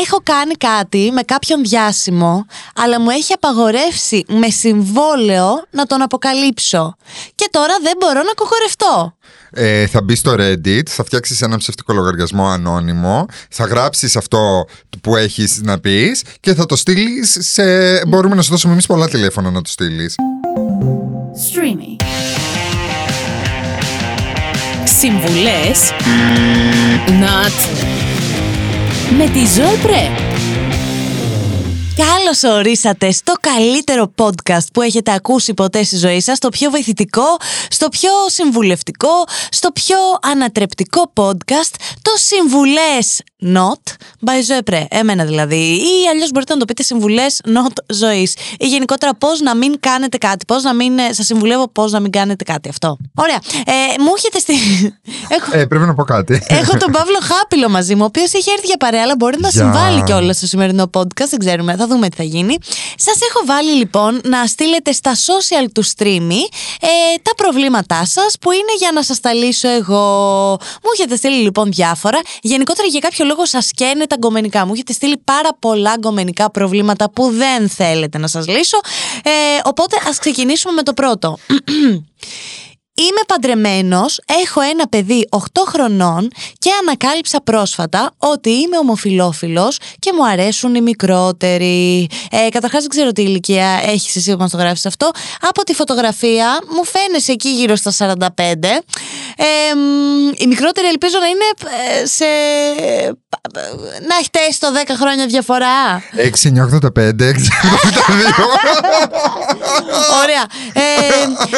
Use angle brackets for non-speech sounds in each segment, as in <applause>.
έχω κάνει κάτι με κάποιον διάσημο, αλλά μου έχει απαγορεύσει με συμβόλαιο να τον αποκαλύψω. Και τώρα δεν μπορώ να κοχορευτώ. Ε, θα μπει στο Reddit, θα φτιάξεις ένα ψευτικό λογαριασμό ανώνυμο, θα γράψεις αυτό που έχεις να πεις και θα το στείλεις σε. Μπορούμε να σου δώσουμε εμείς πολλά τηλέφωνα να το στείλεις. Streamy. Συμβουλές Not με τη Ζωή Πρέ. Καλώς ορίσατε στο καλύτερο podcast που έχετε ακούσει ποτέ στη ζωή σας, στο πιο βοηθητικό, στο πιο συμβουλευτικό, στο πιο ανατρεπτικό podcast, το Συμβουλές Not by Zoe Pre. Εμένα δηλαδή. Ή αλλιώς μπορείτε να το πείτε Συμβουλές Not ζωής. Ή γενικότερα πώς να μην κάνετε κάτι. Πώς να μην. Σας συμβουλεύω πώς να μην κάνετε κάτι. Αυτό. Ωραία. Ε, μου έχετε στη. <laughs> Έχω... Ε, πρέπει να πω κάτι. Έχω τον Παύλο Χάπιλο μαζί μου, ο οποίος έχει έρθει για παρέα, αλλά μπορεί να Γεια. συμβάλλει κιόλας στο σημερινό podcast. Δεν ξέρουμε. Θα δούμε τι θα γίνει. Σας έχω βάλει λοιπόν να στείλετε στα social του streamy ε, τα προβλήματά σας που είναι για να σας τα λύσω εγώ. Μου έχετε στείλει λοιπόν διάφορα. Γενικότερα για κάποιο λόγο σας καίνε τα γκομενικά. Μου έχετε στείλει πάρα πολλά γκομενικά προβλήματα που δεν θέλετε να σας λύσω. Ε, οπότε ας ξεκινήσουμε με το πρώτο. <clears throat> Είμαι παντρεμένος, έχω ένα παιδί 8 χρονών και ανακάλυψα πρόσφατα ότι είμαι ομοφιλόφιλος και μου αρέσουν οι μικρότεροι. Ε, Καταρχάς δεν ξέρω τι ηλικία έχεις εσύ που μας το γράφεις αυτό. Από τη φωτογραφία μου φαίνεσαι εκεί γύρω στα 45. Ε, μ, οι μικρότεροι ελπίζω να είναι ε, σε... να έχετε έστω 10 χρόνια διαφορά. 6985, 682. Ωραία. Ε,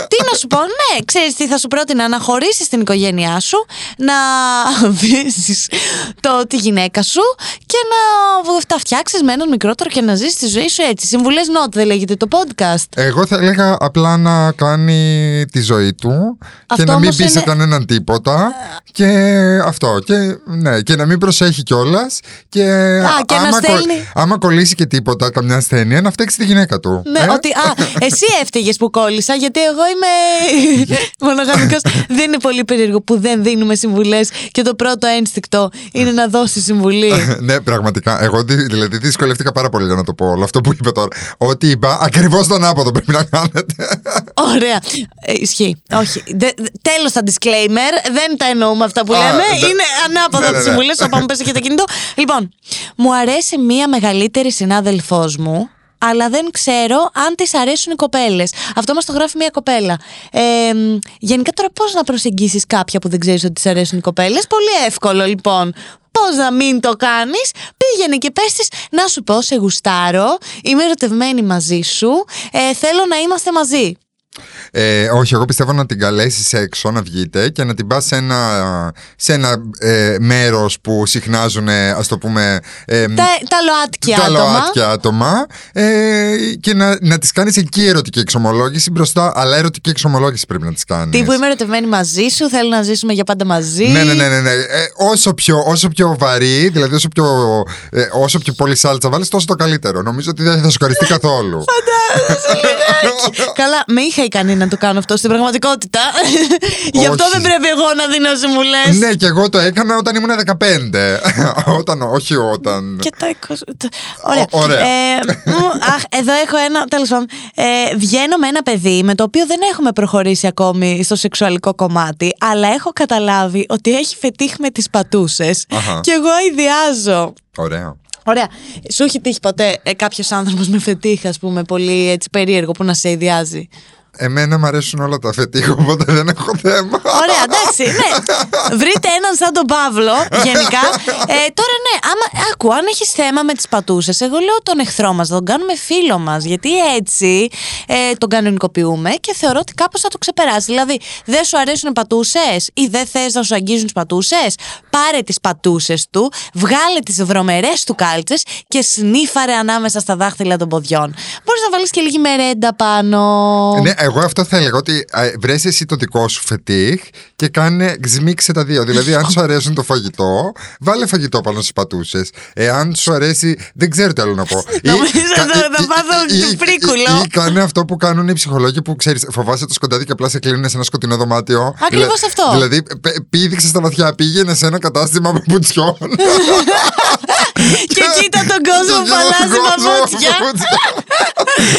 τι να σου πω, ναι, ξέρεις τι θα σου πρότεινα, να χωρίσεις την οικογένειά σου, να αφήσεις το, τη γυναίκα σου και να τα φτιάξεις με έναν μικρότερο και να ζήσεις τη ζωή σου έτσι. Συμβουλές not δεν λέγεται το podcast. Εγώ θα έλεγα απλά να κάνει τη ζωή του και Αυτό να μην όμως πει σε είναι- κανέναν τίποτα. Και αυτό. Και, ναι, και να μην προσέχει κιόλας. Και, και να άμα, στέλνει- άμα κολλήσει και τίποτα, καμιά ασθένεια, να φταίξει τη γυναίκα του. Ναι, Ε; ότι. Α, εσύ έφταιγες που κόλλησα, γιατί εγώ είμαι <laughs> μονογαμικός. δεν είναι πολύ περίεργο που δεν δίνουμε συμβουλές και το πρώτο ένστικτο είναι να δώσει συμβουλή. <laughs> ναι, πραγματικά. Εγώ δυ- δηλαδή δυσκολεύτηκα πάρα πολύ για να το πω όλο αυτό που είπε τώρα. Ό,τι είπα, ακριβώς τον άποδο πρέπει να κάνετε. Ωραία. Ε, ισχύει. Όχι. Τέλος τα disclaimer. Δεν τα εννοούμε αυτά που Α, λέμε. δε- Είναι ανάποδα Ναι, ναι, τις ναι. συμβουλές. Όπα μου πέσει και το κινητό. Λοιπόν, μου αρέσει μία μεγαλύτερη συνάδελφός μου. Αλλά δεν ξέρω αν της αρέσουν οι κοπέλες. Αυτό μας το γράφει μία κοπέλα. Ε, μ, γενικά τώρα πώς να προσεγγίσεις κάποια που δεν ξέρεις ότι της αρέσουν οι κοπέλες; Πολύ εύκολο λοιπόν. Πώς να μην το κάνεις, πήγαινε και πες της να σου πω, σε γουστάρω, είμαι ερωτευμένη μαζί σου, ε, θέλω να είμαστε μαζί. Ε, όχι, εγώ πιστεύω να την καλέσεις έξω να βγείτε και να την πας σε ένα, σε ένα ε, μέρος που συχνάζουν, ας το πούμε. ε, Τα, τα ΛΟΑΤΚΙ τα άτομα. ΛΟΑΤΚΙ άτομα ε, και να, να της κάνεις εκεί ερωτική εξομολόγηση μπροστά, αλλά ερωτική εξομολόγηση πρέπει να της κάνεις. Τύπου είμαι ερωτευμένη μαζί σου, θέλω να ζήσουμε για πάντα μαζί. Ναι, ναι, ναι, ναι, ναι. Ε, όσο, πιο, όσο πιο βαρύ, δηλαδή όσο πιο, ε, όσο πιο πολύ σάλτσα βάλεις, τόσο το καλύτερο. Νομίζω ότι δεν θα σου καριστεί καθόλου. <laughs> Καλά, με είχα ικανή να το κάνω αυτό στην πραγματικότητα. Γι' αυτό Όχι. δεν πρέπει εγώ να δίνω συμβουλέ. ναι, και εγώ το έκανα όταν ήμουν 15. <laughs> όταν, όχι όταν. Και τα 20. τα- Ωραία. Ω, ωραία. Ε, μου, <laughs> αχ, εδώ έχω ένα. Τέλος πάντων. Ε, βγαίνω με ένα παιδί με το οποίο δεν έχουμε προχωρήσει ακόμη στο σεξουαλικό κομμάτι, αλλά έχω καταλάβει ότι έχει φετίχ με τις πατούσες. Αχα. Και εγώ αειδιάζω. Ωραία. Ωραία. Σου έχει τύχει ποτέ ε, κάποιος άνθρωπος με φετίχ, ας πούμε, πολύ έτσι περίεργο που να σε ιδιάζει; Εμένα μου αρέσουν όλα τα φετίχ, οπότε δεν έχω θέμα. Ωραία, εντάξει, ναι. Βρείτε έναν σαν τον Παύλο, γενικά. Ε, τώρα ναι, άμα, άκου, αν έχεις θέμα με τις πατούσες, εγώ λέω τον εχθρό μας, τον κάνουμε φίλο μας. Γιατί έτσι ε, τον κανονικοποιούμε και θεωρώ ότι κάπως θα το ξεπεράσει. Δηλαδή, δεν σου αρέσουν οι πατούσες ή δεν θες να σου αγγίζουν τις πατούσες, πάρε τις πατούσες του, βγάλε τις βρωμερές του κάλτσες και σνίφαρε ανάμεσα στα δάχτυλα των ποδιών. Μπορείς να βάλεις και λίγη μερέντα πάνω. Ναι, εγώ αυτό θα έλεγα ότι βρες εσύ το δικό σου φετίχ και κάνε ξμίξε τα δύο. Δηλαδή, αν σου αρέσουν το φαγητό, βάλε φαγητό πάνω στις πατούσες. Εάν σου αρέσει, δεν ξέρω τι άλλο να πω. Ή- <laughs> Νομίζω κα- θα- θα ή- πάθω ή- ή- φρίκουλο. Ή κάνε αυτό που κάνουν οι ψυχολόγοι που ξέρεις, φοβάσαι το σκοτάδι και απλά σε κλείνουν σε ένα σκοτεινό δωμάτιο. Ακριβώς Δηλα- αυτό. Δηλαδή, π- πήδηξες στα βαθιά, πήγαινε σε ένα κατάστημα με πουτσιών. <laughs> και κοίτα τον κόσμο που αλλάζει παπούτσια.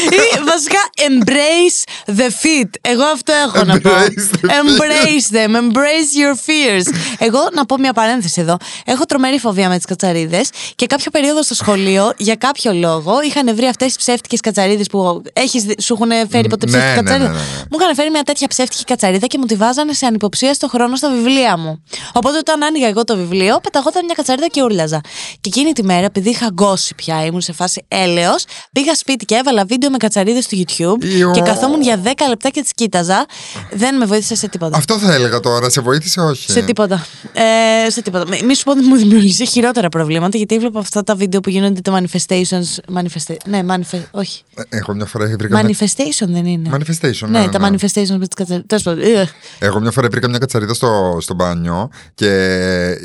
Ή βασικά embrace the fit. Εγώ αυτό έχω να πω. Embrace the feet. Embrace them, embrace your fears. Εγώ να πω μια παρένθεση εδώ. Έχω τρομερή φοβία με τις κατσαρίδες και κάποιο περίοδο στο σχολείο, για κάποιο λόγο, είχαν βρει αυτές τις ψεύτικες κατσαρίδες που έχεις, δει- σου έχουν φέρει ποτέ Ναι, ψεύτικη ναι, κατσαρίδα. ναι, ναι, ναι. Μου είχαν φέρει μια τέτοια ψεύτικη κατσαρίδα και μου τη βάζανε σε ανυποψία στο χρόνο στα βιβλία μου. Οπότε όταν άνοιγα εγώ το βιβλίο, πεταγόταν μια κατσαρίδα και ούρλιαζα. Και εκείνη τη μέρα, επειδή είχα γκώσει πια, ήμουν σε φάση έλεος, πήγα σπίτι και έβαλα βίντεο με κατσαρίδες στο YouTube Ιω. και καθόμουν για 10 λεπτά και τις κοίταζα. Δεν με βοήθησε σε τίποτα. Αυτό θα έλεγα τώρα. Σε βοήθησε, όχι; Σε τίποτα. Ε, σε τίποτα. Μη- Μη σου πω ότι μου δημιουργήσε χειρότερα προβλήματα γιατί έβλεπα αυτά τα βίντεο που γίνονται το manifestations. Manifesta... Ναι, manifest... όχι. Ε, Εγώ μια φορά βρήκα. μια- Manifestation δεν είναι. Manifestation, Ναι, ναι, τα ναι. manifestations με τις κατσαρίδε. Τέλος πάντων. ε. Εγώ μια φορά βρήκα μια κατσαρίδα στο, στο μπάνιο και ε,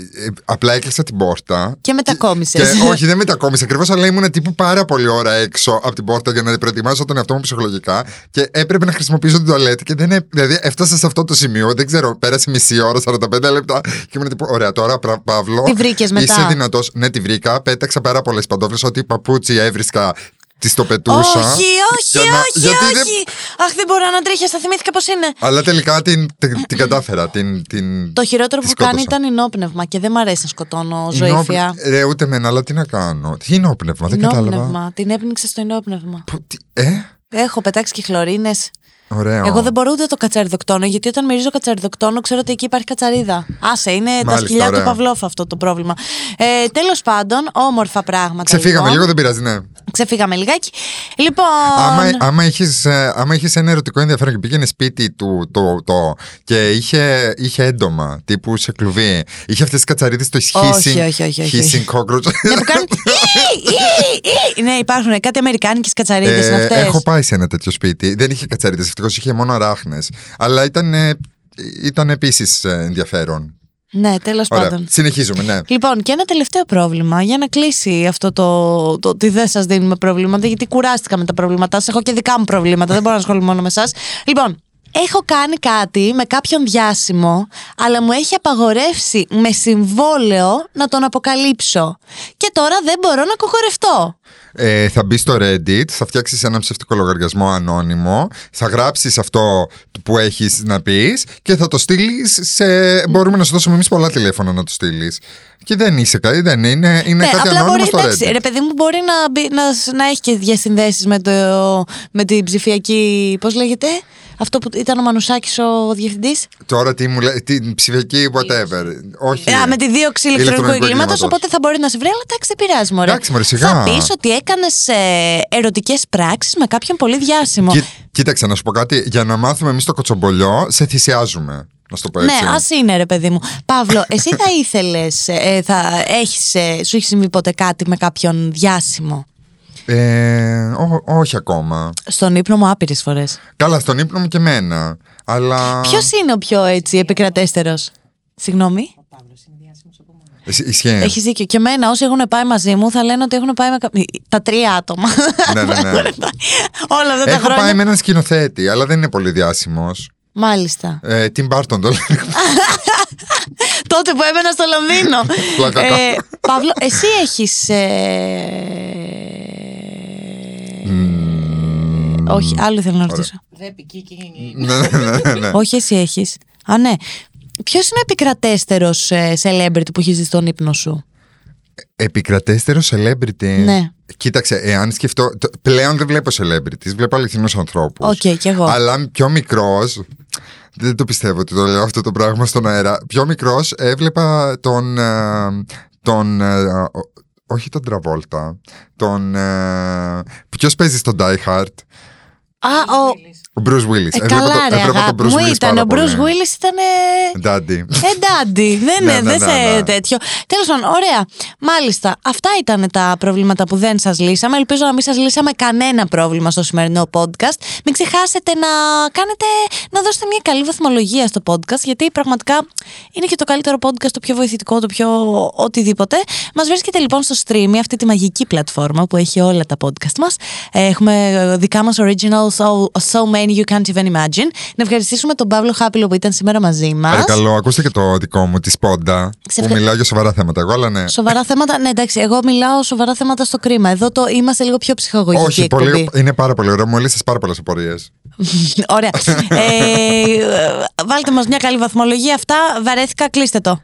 απλά έκλεισα την πόρτα. Και μετακόμισες. Και, όχι, δεν μετακόμισα ακριβώς, αλλά ήμουν τύπου πάρα πολύ ώρα έξω από την πόρτα για να προετοιμάσω τον εαυτό μου ψυχολογικά. Και έπρεπε να χρησιμοποιήσω την τουαλέτη. Και δεν, έ- δηλαδή έφτασα σε αυτό το σημείο. Δεν ξέρω, πέρασε μισή ώρα, 45 λεπτά. Και ήμουν τύπου, ωραία, τώρα Πρα- Παύλο. Τη βρήκες μετά; Είσαι δυνατός. Ναι, τη βρήκα. Πέταξα πάρα πολλές παντόφλες. Ό,τι παπούτσι έβρισκα, της το πετούσα. Όχι, όχι, Για να- όχι, γιατί δεν- όχι. Αχ, δεν μπορώ να τρίχια, θα θυμήθηκα πώς είναι. Αλλά τελικά την, την, την κατάφερα. Την, την, Το χειρότερο τη που κάνει σκότωσα. ήταν ενόπνευμα και δεν μ' αρέσει να σκοτώνω Ενόπνε- ζωήφια. Ρε, ούτε εμένα, αλλά τι να κάνω. Τι είναι όπνευμα, δεν κατάλαβα. Ενόπνευμα. Την έπνιξε στο ενόπνευμα. Που- τι- Ε, Έχω πετάξει και χλωρίνες. ωραίο. Εγώ δεν μπορώ ούτε το κατσαριδοκτόνο, γιατί όταν μυρίζω κατσαριδοκτόνο ξέρω ότι εκεί υπάρχει κατσαρίδα. Άσε, είναι τα Μάλιστα, σκυλιά του ωραία. Παυλόφ αυτό το πρόβλημα. Ε, Τέλος πάντων, όμορφα πράγματα. Ξεφύγαμε λοιπόν. λίγο, δεν πειράζει, ναι. Ξεφύγαμε λιγάκι. Λοιπόν. Άμα, άμα έχεις, ε, άμα έχεις ένα ερωτικό ενδιαφέρον και πήγαινες σπίτι του το, το, και είχε, είχε έντομα τύπου σε κλουβί, είχε αυτές τις κατσαρίδες το Όχι, hissing, όχι, όχι, όχι, hissing cockroach. Ναι, που κάνουν. «Ι, ι, ι». Ναι, υπάρχουν κάτι αμερικάνικες κατσαρίδες είναι Ε, αυτές. έχω πάει σε ένα τέτοιο σπίτι. Δεν είχε κατσαρίδες, ευτυχώς είχε μόνο αράχνες. Αλλά ήταν, ε, ήταν επίσης ε, ενδιαφέρον. Ναι, τέλος Ωραία, πάντων. συνεχίζουμε, ναι. Λοιπόν, και ένα τελευταίο πρόβλημα για να κλείσει αυτό το, το ότι δεν σας δίνουμε προβλήματα, γιατί κουράστηκα με τα προβλήματά σας. Έχω και δικά μου προβλήματα, δεν μπορώ να ασχολούμαι μόνο με εσάς. Λοιπόν, έχω κάνει κάτι με κάποιον διάσημο, αλλά μου έχει απαγορεύσει με συμβόλαιο να τον αποκαλύψω. Και τώρα δεν μπορώ να κοκορευτώ. Ε, θα μπει στο Reddit, θα φτιάξεις ένα ψευτικό λογαριασμό ανώνυμο, θα γράψεις αυτό που έχεις να πεις και θα το στείλεις σε... Μπορούμε να σου δώσουμε εμείς πολλά τηλέφωνα να το στείλεις. Και δεν είσαι κάτι, δεν είναι, είναι κάτι Ναι, απλά ανώνυμο μπορεί, στο εντάξει, Reddit. ρε παιδί μου, μπορεί να, μπει- να, να έχει και διασυνδέσεις με, το, με την ψηφιακή. Πώς λέγεται, αυτό που ήταν ο Μανουσάκης ο διευθυντής; Τώρα τι μου λέει, την ψηφιακή whatever. Όχι. Α, με τη δίωξη ηλεκτρονικού ηλεκτρονικού εγκλήματος, εγκλήματος. οπότε θα μπορεί να σε βρει, αλλά εντάξει, δεν πειράζει, μωρέ. Εντάξει, μωρέ, σιγά. Θα πεις ότι έκανες ε, ερωτικές πράξεις με κάποιον πολύ διάσημο. Κοί- κοίταξε να σου πω κάτι, για να μάθουμε εμείς το κοτσομπολιό, σε θυσιάζουμε. Να σου το πω έτσι. Ναι, ας είναι ρε παιδί μου. Παύλο, εσύ θα ήθελες, ε, θα έχεις, ε, σου έχει συμβεί ποτέ κάτι με κάποιον διάσημο; Ε, ό- όχι ακόμα. Στον ύπνο μου άπειρες φορές. Καλά, στον ύπνο μου και εμένα. Αλλά. Ποιος είναι ο πιο έτσι επικρατέστερος, Συγγνώμη. Εσύ- Ισχύει. Έχεις δίκιο. Και εμένα, όσοι έχουν πάει μαζί μου, θα λένε ότι έχουν πάει με. κα- Τα τρία άτομα. Ναι, ναι, ναι. <laughs> Όλα αυτά τα Έχω χρόνια. πάει με έναν σκηνοθέτη, αλλά δεν είναι πολύ διάσημος. Μάλιστα. Ε, Tim Burton το λέω. <laughs> Τότε που έμενα στο Λονδίνο. Πλάκα ε, κάνω. Παύλο, εσύ έχεις... ε, Όχι, άλλο θέλω να ρωτήσω. ναι, ναι, ναι, ναι. Όχι, εσύ έχεις. Α, ναι. Ποιος είναι ο επικρατέστερος ε, celebrity που έχεις δει στον ύπνο σου; Επικρατέστερος celebrity; Ναι. Κοίταξε, εάν σκεφτώ. το- Πλέον δεν βλέπω celebrities, βλέπω αληθινούς ανθρώπους. Οκ, κι εγώ. Αλλά πιο μικρός. Δεν το πιστεύω ότι το λέω αυτό το πράγμα στον αέρα. Πιο μικρός έβλεπα τον. ε, τον ε, ο- όχι τον Τραβόλτα. Τον. Ποιος παίζει στον Die Hard; Α, ο... Ο Bruce Willis. Ε, καλά ρε, έβλεπα αγάπη τον Bruce μου Willis ήταν. πάρα Ο Bruce πολύ. Willis ήταν... Daddy. Εντάντι, δεν, Ναι, είναι, ναι, δεν ναι, σε ναι. τέτοιο. Τέλος πάντων, ωραία. Μάλιστα, αυτά ήταν τα προβλήματα που δεν σας λύσαμε. Ελπίζω να μην σας λύσαμε κανένα πρόβλημα στο σημερινό podcast. Μην ξεχάσετε να κάνετε, να δώσετε μια καλή βαθμολογία στο podcast, γιατί πραγματικά είναι και το καλύτερο podcast, το πιο βοηθητικό, το πιο οτιδήποτε. Μας βρίσκεται λοιπόν στο Streamy, αυτή τη μαγική πλατφόρμα που έχει όλα τα podcast μας. Έχουμε δικά μας originals, so, so many You Can't Even Imagine. Να ευχαριστήσουμε τον Παύλο Χάπηλο που ήταν σήμερα μαζί μας. Παρακαλώ, ακούστε και το δικό μου, της Σπόντα. Σε Που ευχα- μιλάω για σοβαρά θέματα. Εγώ, αλλά ναι. Σοβαρά θέματα. Ναι, εντάξει, εγώ μιλάω σοβαρά θέματα στο κρίμα. Εδώ το είμαστε λίγο πιο ψυχαγωγικοί. Όχι, εκπομπή. πολύ, είναι πάρα πολύ ωραίο. Μου έλυσες πάρα πολλές απορίες. <laughs> Ωραία. ε, βάλτε μας μια καλή βαθμολογία. Αυτά βαρέθηκα, κλείστε το.